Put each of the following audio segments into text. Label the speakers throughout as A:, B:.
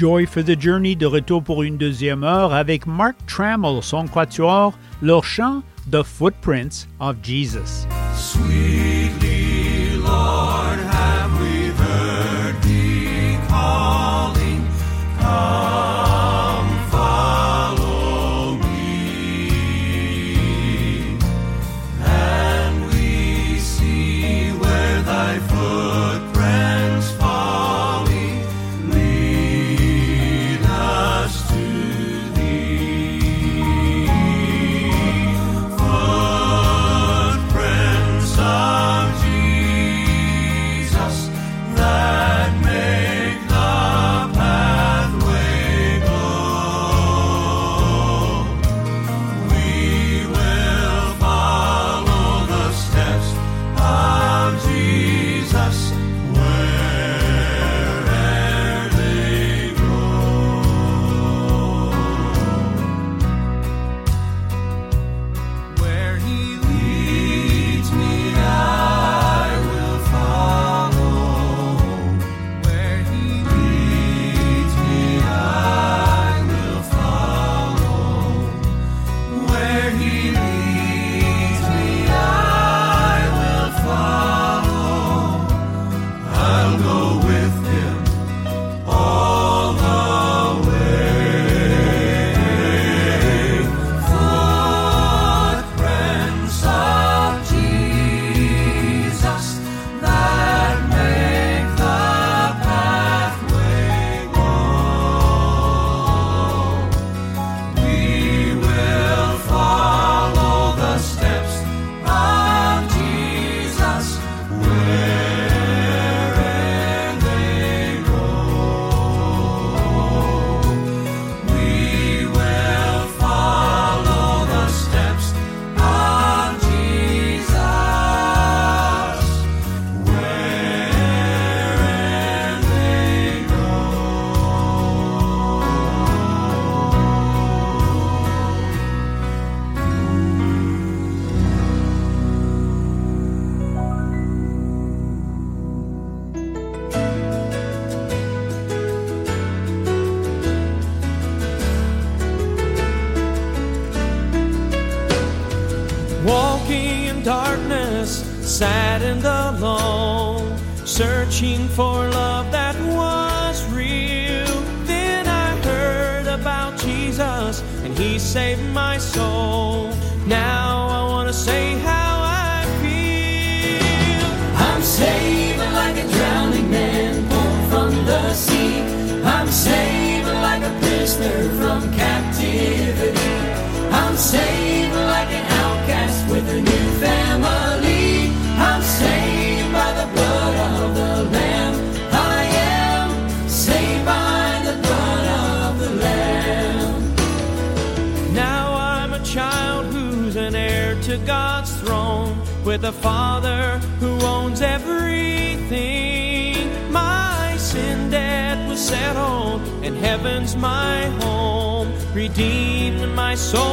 A: Joy for the Journey de retour pour une deuxième heure avec Mark Trammell, son quatuor, leur chant The Footprints of Jesus.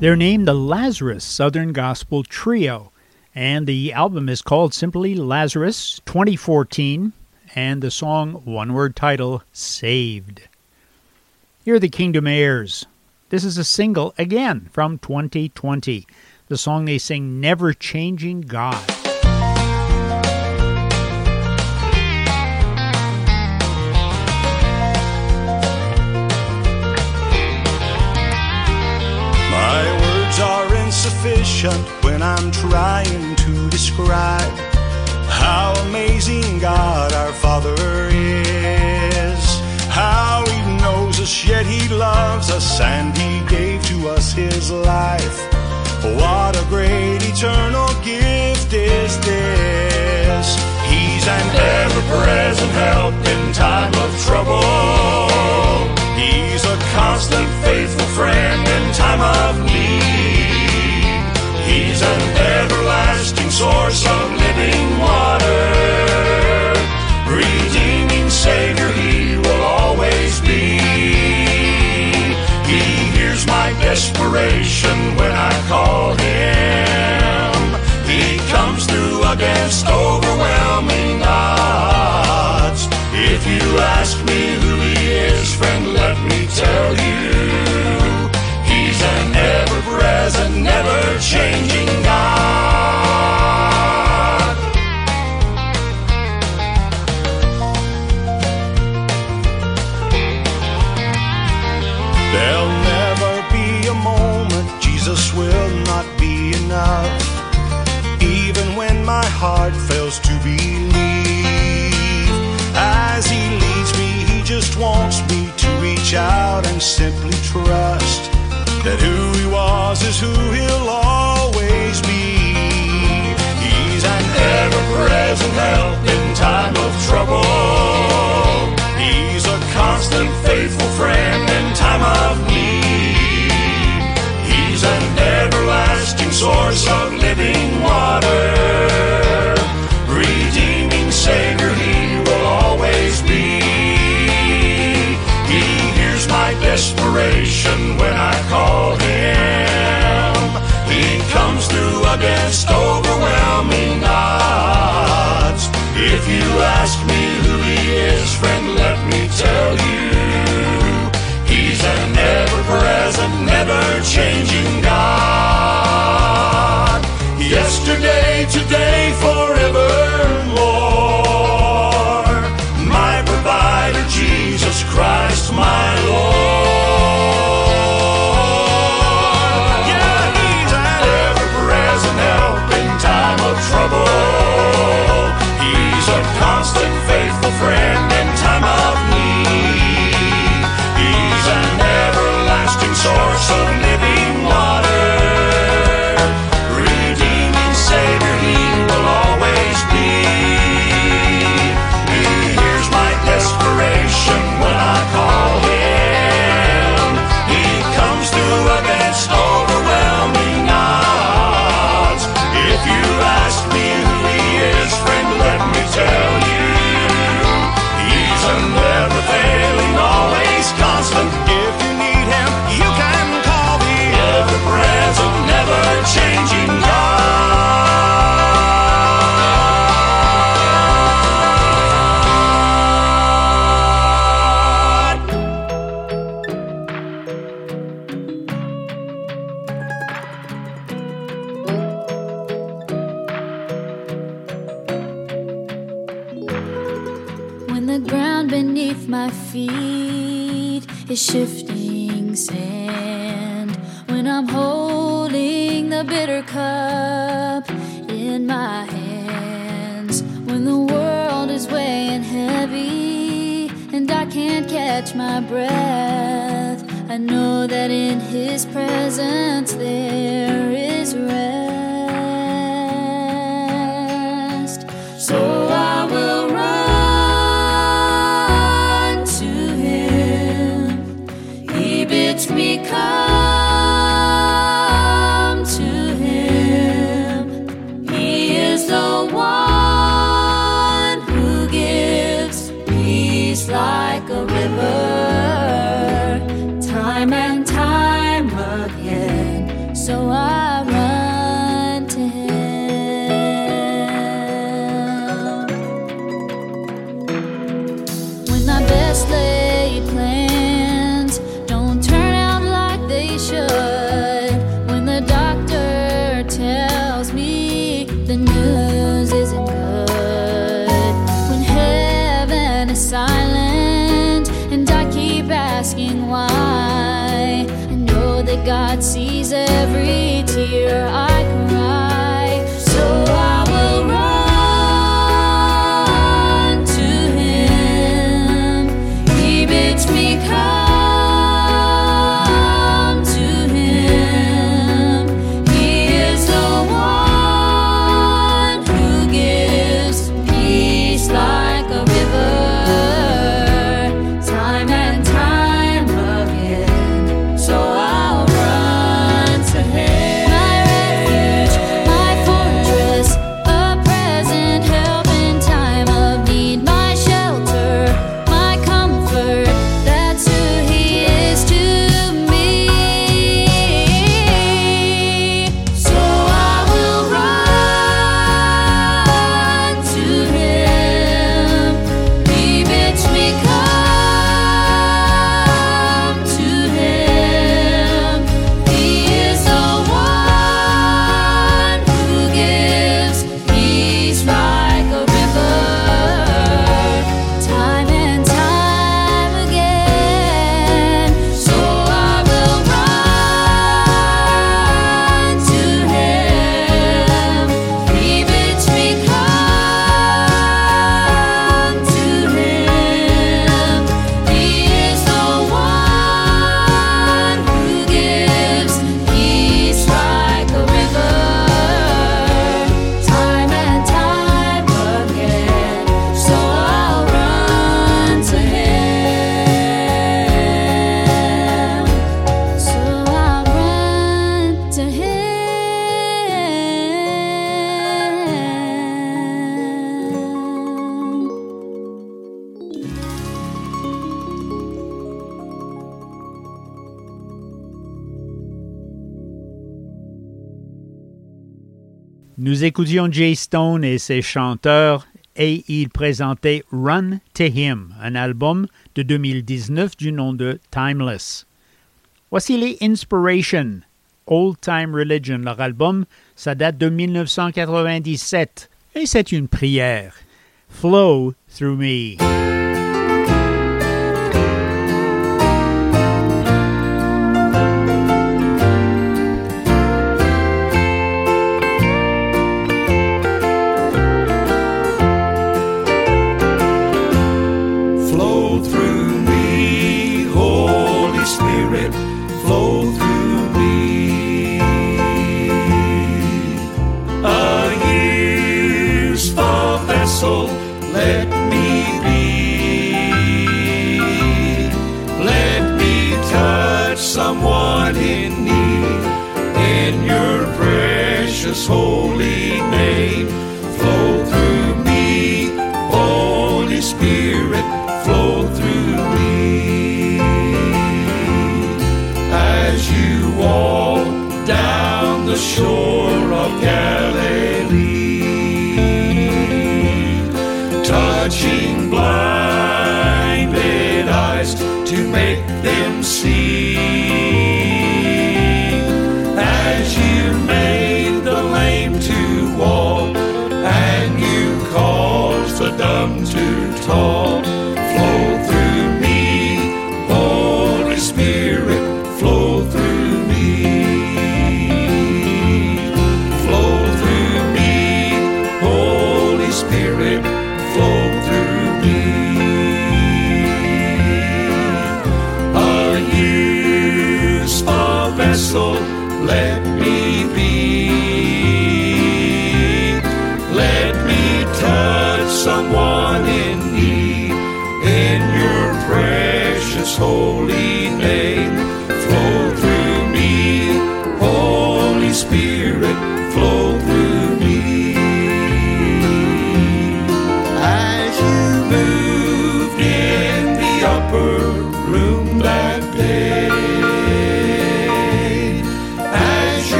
A: They're named the Lazarus Southern Gospel Trio, and the album is called simply Lazarus 2014 and the song one word title Saved. Here are the Kingdom Heirs. This is a single again from 2020. The song they sing Never Changing God.
B: Patient when I'm trying to describe how amazing God our Father is. How He knows us, yet He loves us, and He gave to us His life. What a great eternal gift is this. He's an ever present help in time of trouble. He's a constant, faithful friend in time of need. Source of living water. Redeeming Savior, He will always be. He hears my desperation when I call Him. He comes through against overwhelming odds. If you ask me who He is, friend, let me tell you. He's an ever present, and simply trust that who He was is who He'll always be. He's an ever present help in time of trouble. He's a constant, faithful friend in time of need. He's an everlasting source of my desperation when I call Him. He comes through against overwhelming odds. If you ask me who He is, friend, let me tell you. He's an ever present, never changing God. Yesterday, today, forevermore. My provider, Jesus Christ, my Lord. Constant, faithful friend I
C: know that in His presence there is rest.
D: Jay Stone et ses chanteurs et il présentait Run to Him, un album de 2019 du nom de Timeless. Voici les Inspiration, Old Time Religion. Leur album, ça date de 1997 et c'est une prière. Flow through me.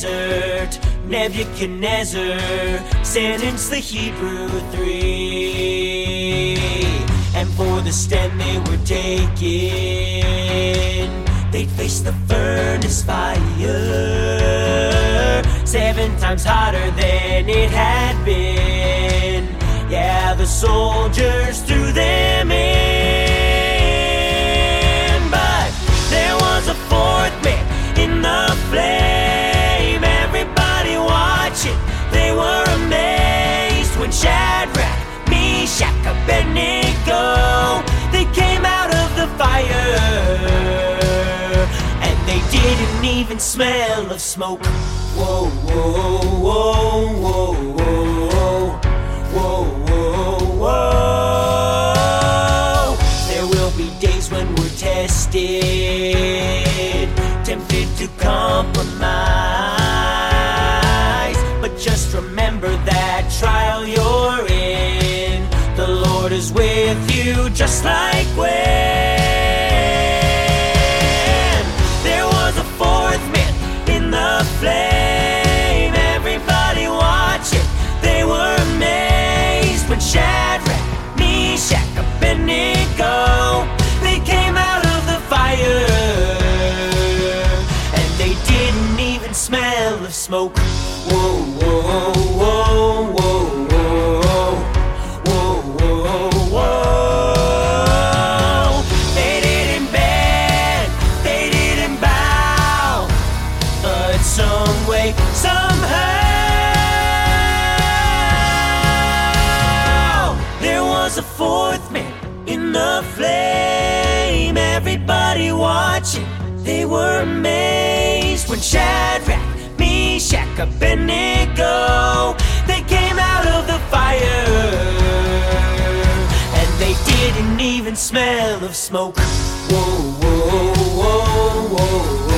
E: desert, Nebuchadnezzar sentenced the Hebrew three. And for the stand they were taking, they'd face the furnace fire, seven times hotter than it had been. Yeah, the soldiers threw them in, but there was a fourth man in the flame shit. They were amazed when Shadrach, Meshach, Abednego, they came out of the fire. And they didn't even smell of smoke. Whoa, Whoa, whoa, whoa, whoa, whoa, whoa, whoa, whoa. There will be days when we're tested, tempted to compromise. Like when. Fourth man in the flame. Everybody watching, they were amazed when Shadrach, Meshach, Abednego, they came out of the fire, and they didn't even smell of smoke. Whoa, whoa, whoa, whoa.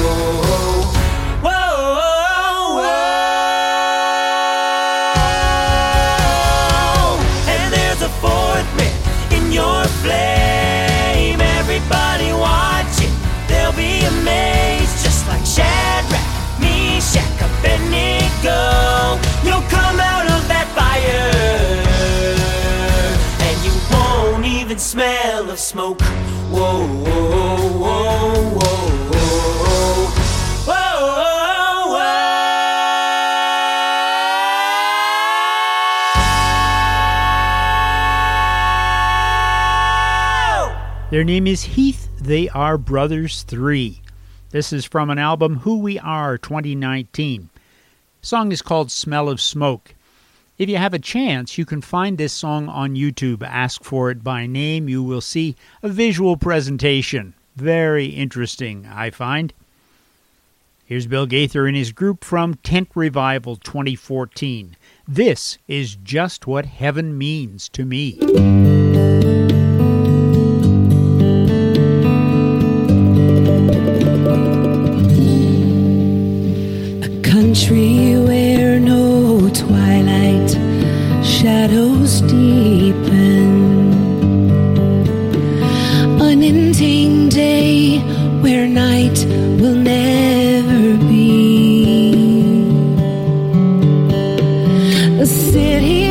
E: Abednego. You'll come out of that fire, and you won't even smell of smoke. Whoa, whoa, whoa, whoa.
F: Their name is Heath. They are Brothers 3. This is from an album Who We Are 2019. Song is called Smell of Smoke. If you have a chance, you can find this song on YouTube. Ask for it by name. You will see a visual presentation. Very interesting, I find. Here's Bill Gaither and his group from Tent Revival 2014. This is just what heaven means to me.
G: Shadows deepen. Unending day where night will never be. A city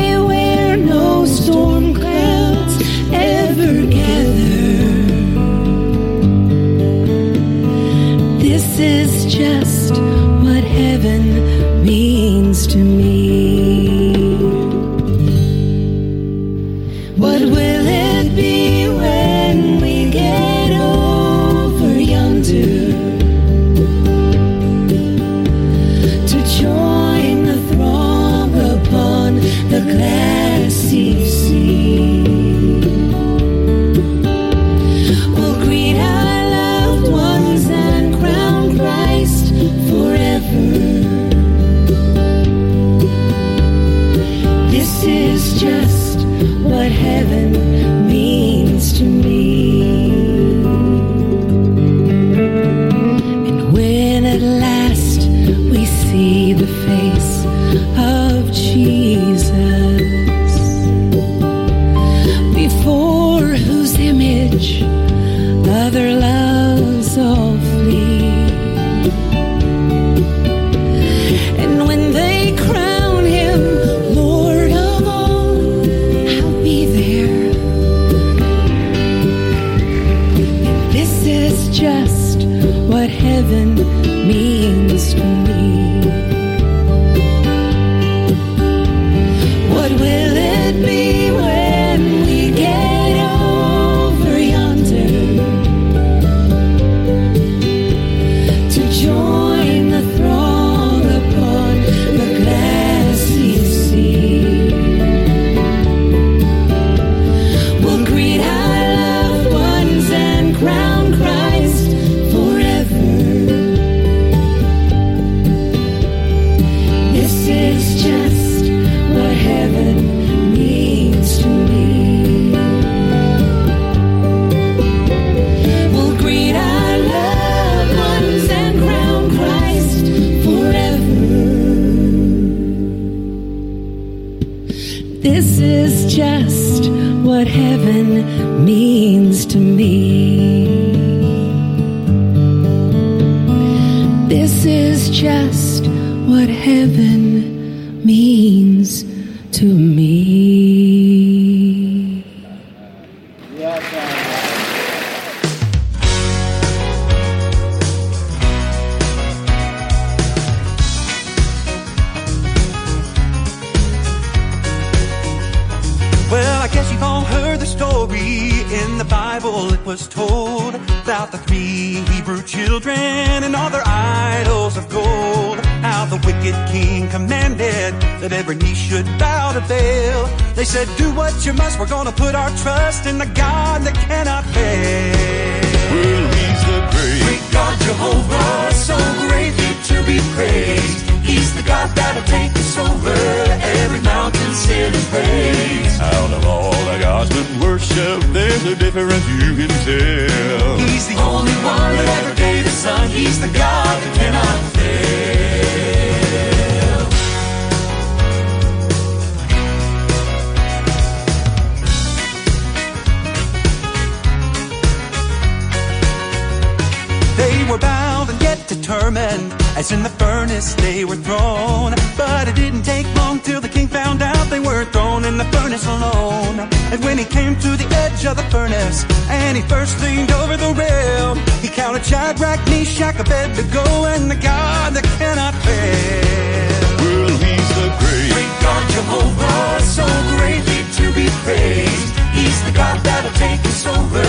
H: determined, as in the furnace they were thrown. But it didn't take long till the king found out they were thrown in the furnace alone. And when he came to the edge of the furnace, and he first leaned over the rail, he counted Shadrach, Meshach, Abednego, and the God that cannot fail.
B: Well, he's the great.
I: Great God Jehovah, so greatly to be praised. He's the God that'll take us over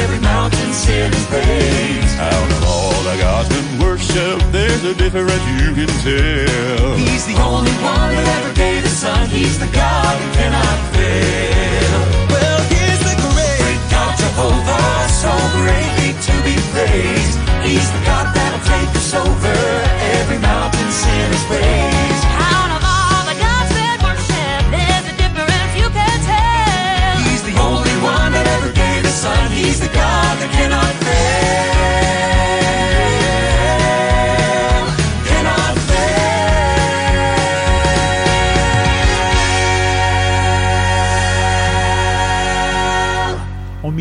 I: every mountain, hill, praise.
B: Out of all the gods but worship, there's a difference you can tell.
I: He's the only one that ever gave the Son. He's the God who cannot fail.
H: Well, here's the great.
I: Great God Jehovah, so greatly to be praised. He's the God that'll take us over every mountain, sinner's praise.
J: Out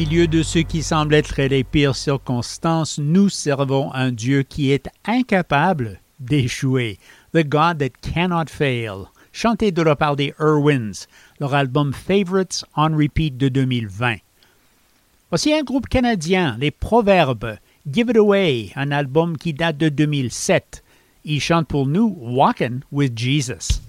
A: milieu de ce qui semble être les pires circonstances, nous servons un Dieu qui est incapable d'échouer. The God that cannot fail. Chanté de la part des Irwins, leur album Favorites on Repeat de 2020. Voici un groupe canadien, les Proverbes, Give It Away, un album qui date de 2007. Ils chantent pour nous Walkin' with Jesus.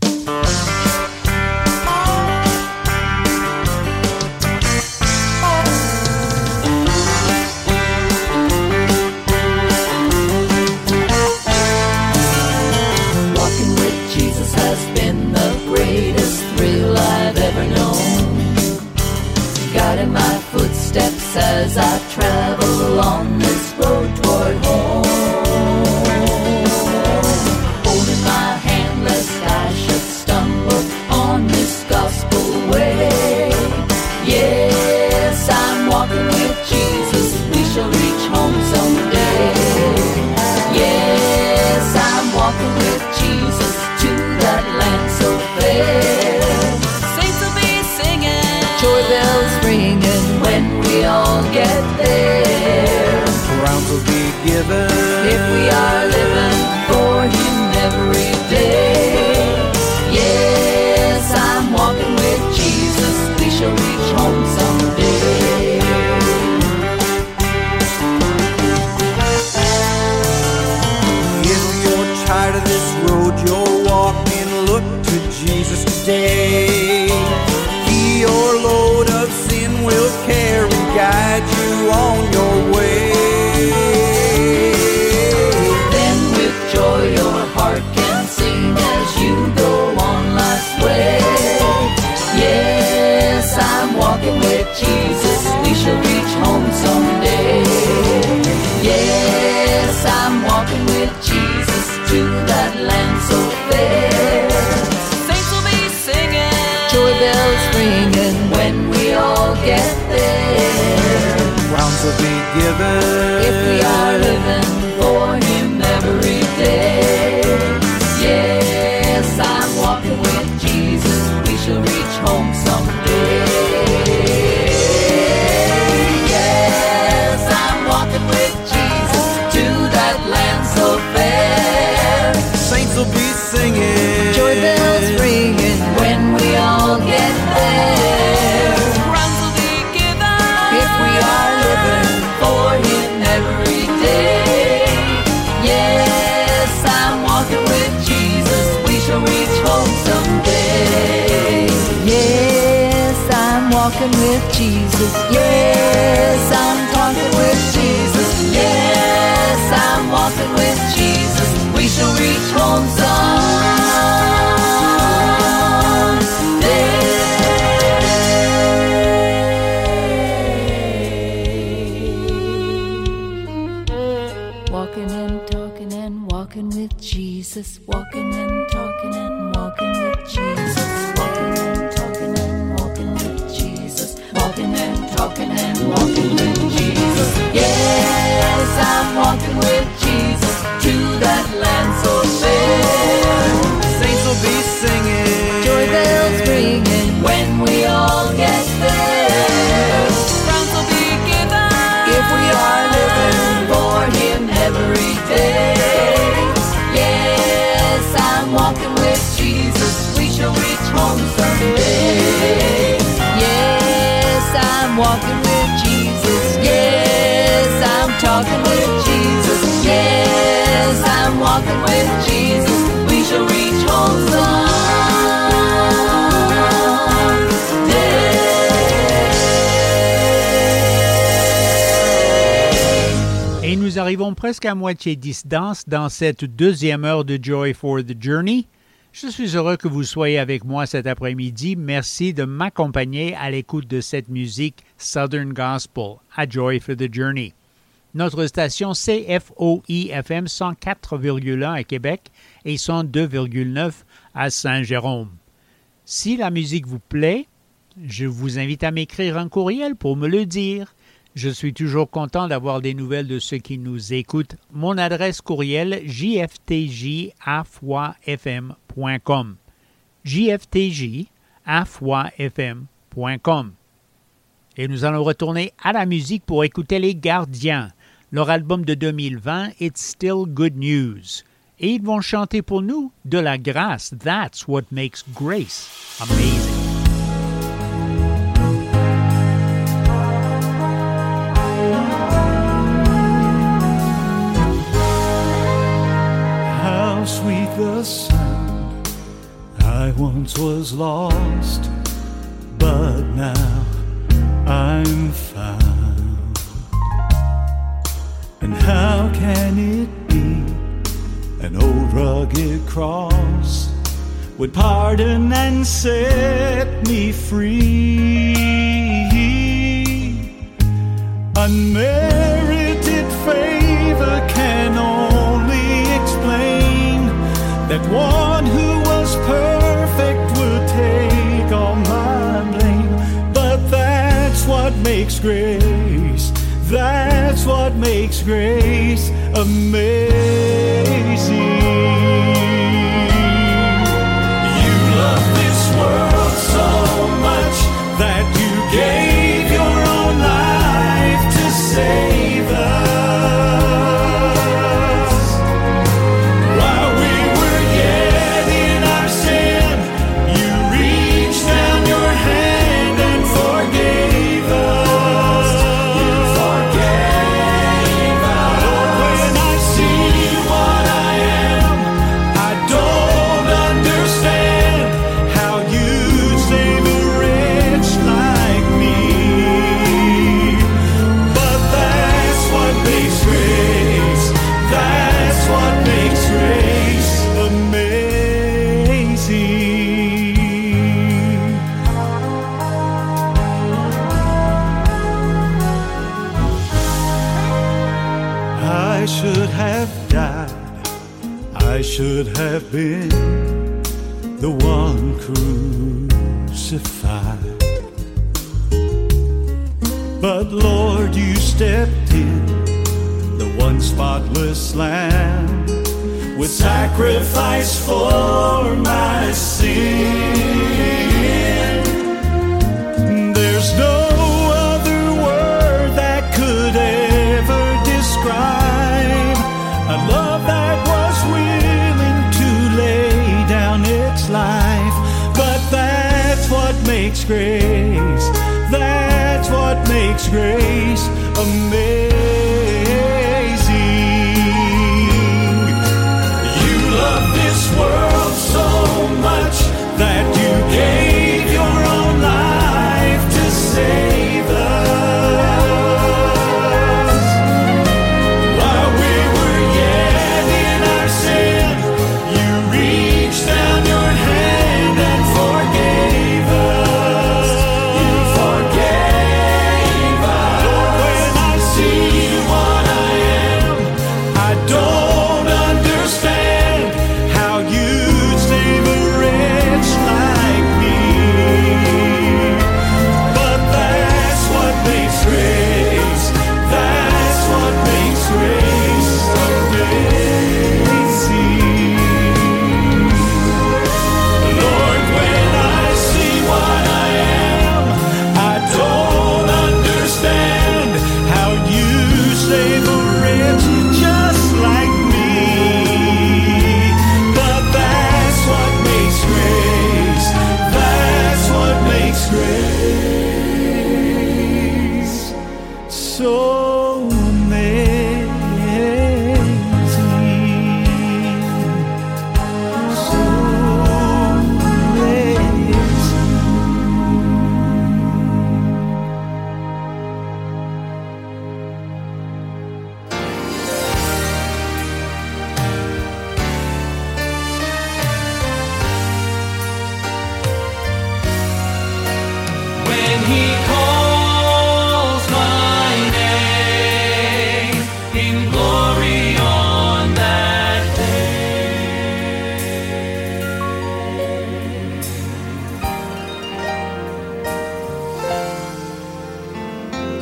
I: someday. We
F: Et nous arrivons presque à moitié distance dans cette deuxième heure de Joy for the Journey. Je suis heureux que vous soyez avec moi cet après-midi. Merci de m'accompagner à l'écoute de cette musique Southern Gospel à Joy for the Journey. Notre station CFOI-FM 104,1 à Québec et 102,9 à Saint-Jérôme. Si la musique vous plaît, je vous invite à m'écrire un courriel pour me le dire. Je suis toujours content d'avoir des nouvelles de ceux qui nous écoutent. Mon adresse courriel jftj@foifm.com. jftj@foifm.com. Et nous allons retourner à la musique pour écouter Les Gardiens, leur album de 2020 It's Still Good News. Et ils vont chanter pour nous de la grâce. That's what makes grace amazing.
K: How sweet the sound I once was lost, but now I'm found. And how can it be an old rugged cross would pardon and set me free? Unmerited favor can only explain that one who was perfect would take all my blame. But that's what makes grace. That's what makes grace amazing.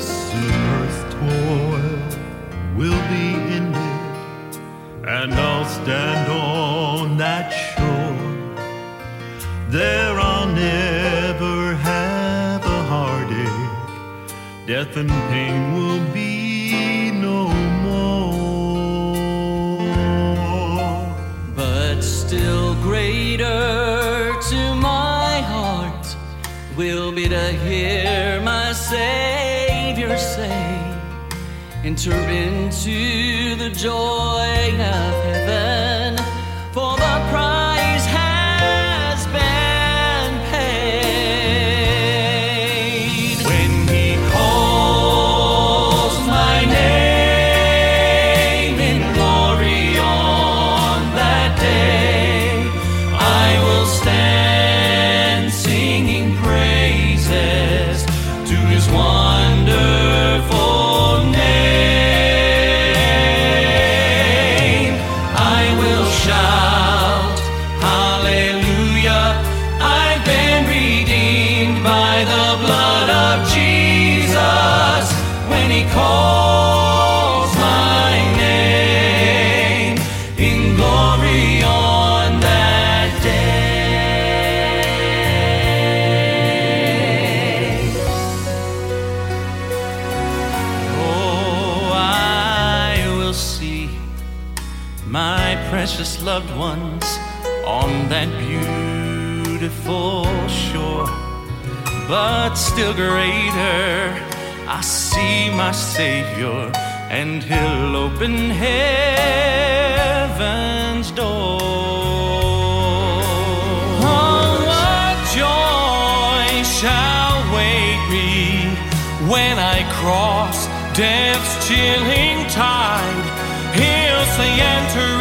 K: this earth's toil will be ended, and I'll stand on that shore. There I'll never have a heartache, death and pain will be.
E: Enter into the joy of But still greater, I see my Savior, and He'll open heaven's door. Oh, what joy shall wait me when I cross death's chilling tide. He'll say, Enter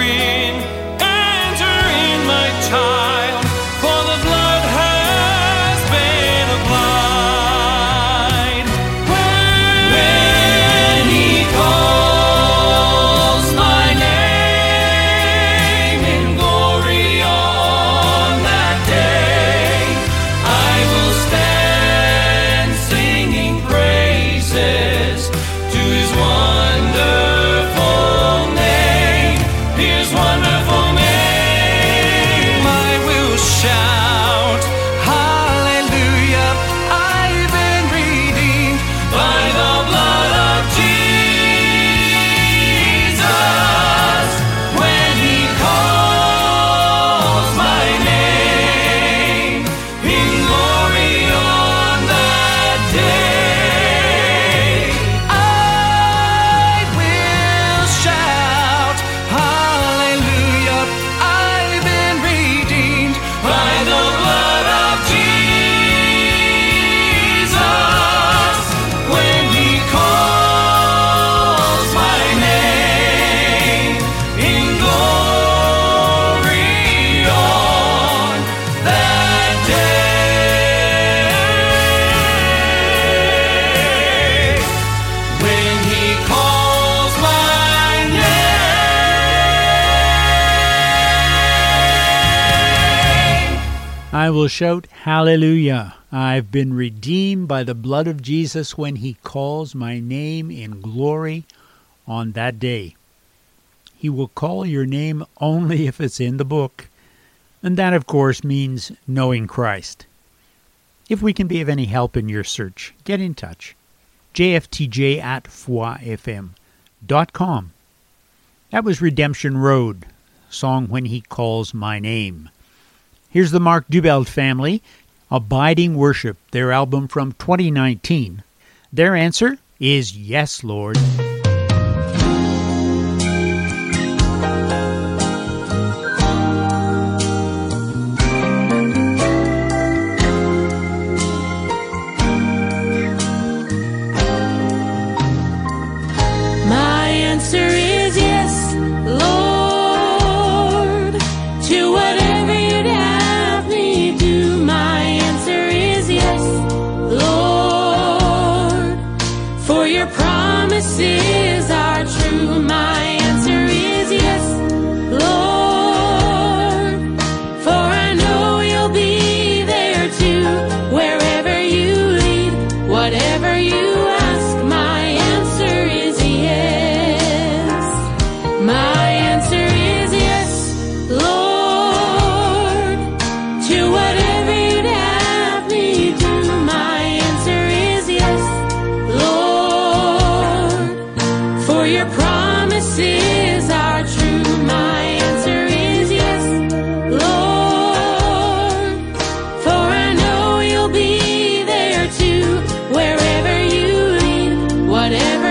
E: will shout, Hallelujah! I've been redeemed by the blood of Jesus when he calls my name in glory on that day. He
F: will call your name only if it's in the book. And that, of course, means knowing Christ. If we can be of any help in your search, get in touch. jftj at foifm.com. That was Redemption Road, song When He Calls My Name. Here's the Mark Dubelt family, Abiding Worship, their album from 2019. Their answer is Yes, Lord.
L: whatever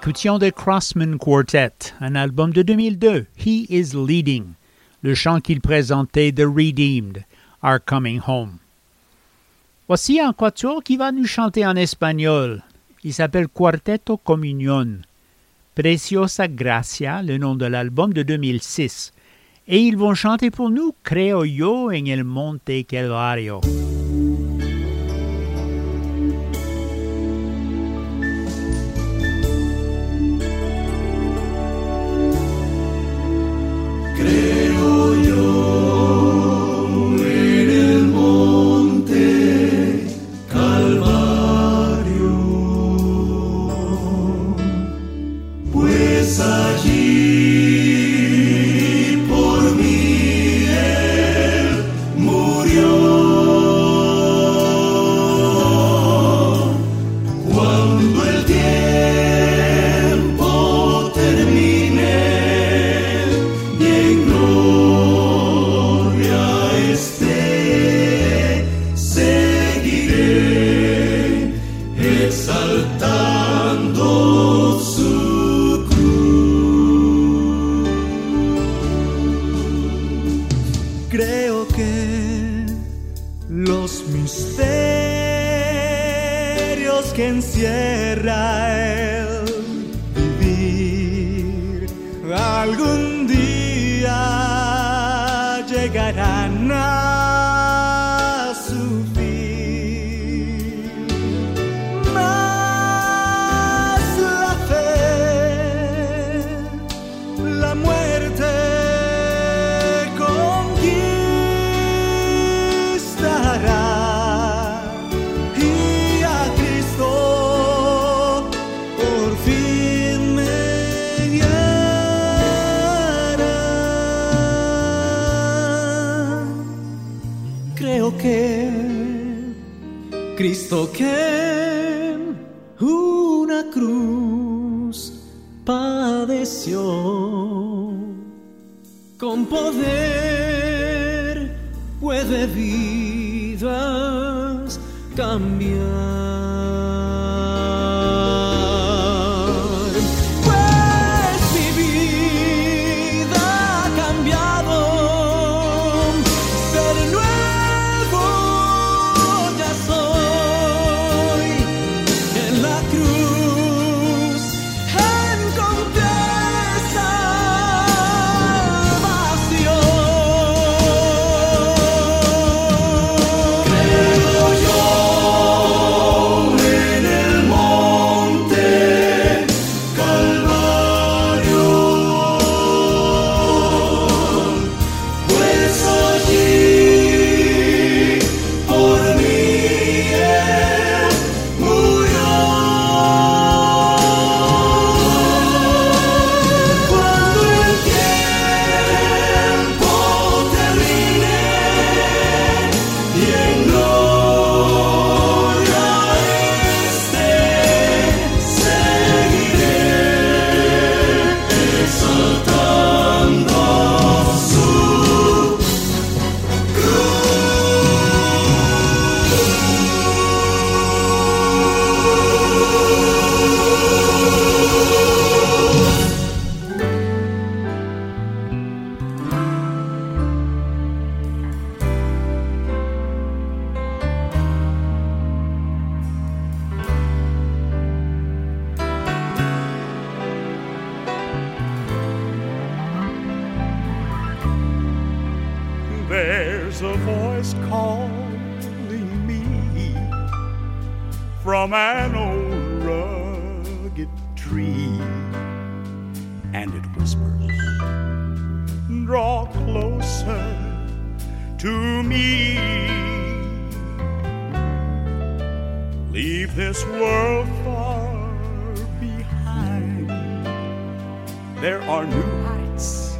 K: écoutions The Crossman Quartet, un album de 2002, He is Leading, le chant qu'il présentait The Redeemed, Are Coming Home. Voici un quatuor qui va nous chanter en espagnol. Il s'appelle Quarteto Communion. Preciosa Gracia, le nom de l'album de 2006. Et ils vont chanter pour nous Creo yo en el Monte Calvario.
G: Cruz
M: heights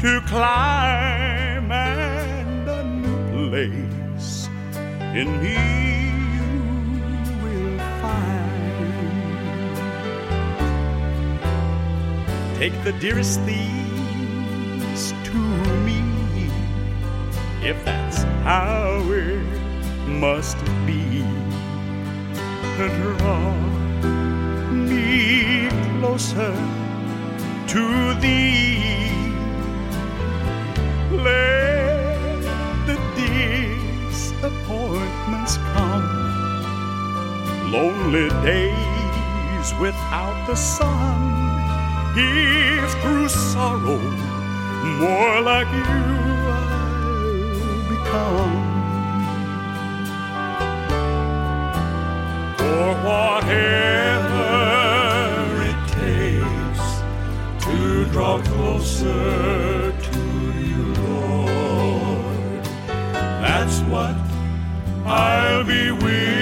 M: to climb and a new place in me you will find. Take the dearest things to me if that's how it must be. Draw me
B: closer to thee. Let the disappointments come, lonely days without the sun. If through sorrow, more like you I'll become. For whatever. draw closer to you, Lord. That's what I'll be
E: with.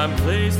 E: I'm
K: pleased.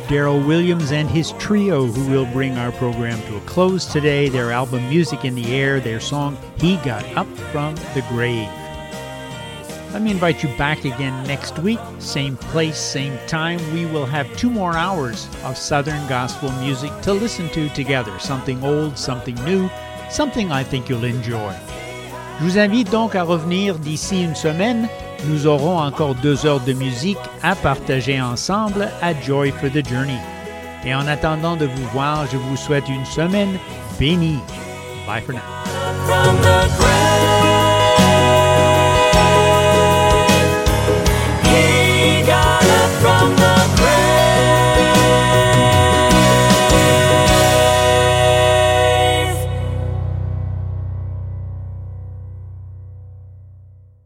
K: Is
F: Daryl Williams and his trio who will bring our program to a close today. Their album Music in the Air, their song He Got Up from the Grave. Let me invite you back again next week, same place, same time. We will have two more hours of Southern gospel music to listen to together. Something old, something new, something I think you'll enjoy. Je vous invite donc à revenir d'ici une semaine. Nous aurons encore deux heures de musique à partager ensemble à Joy for the Journey. Et en attendant de vous voir, je vous souhaite une semaine bénie. Bye for now.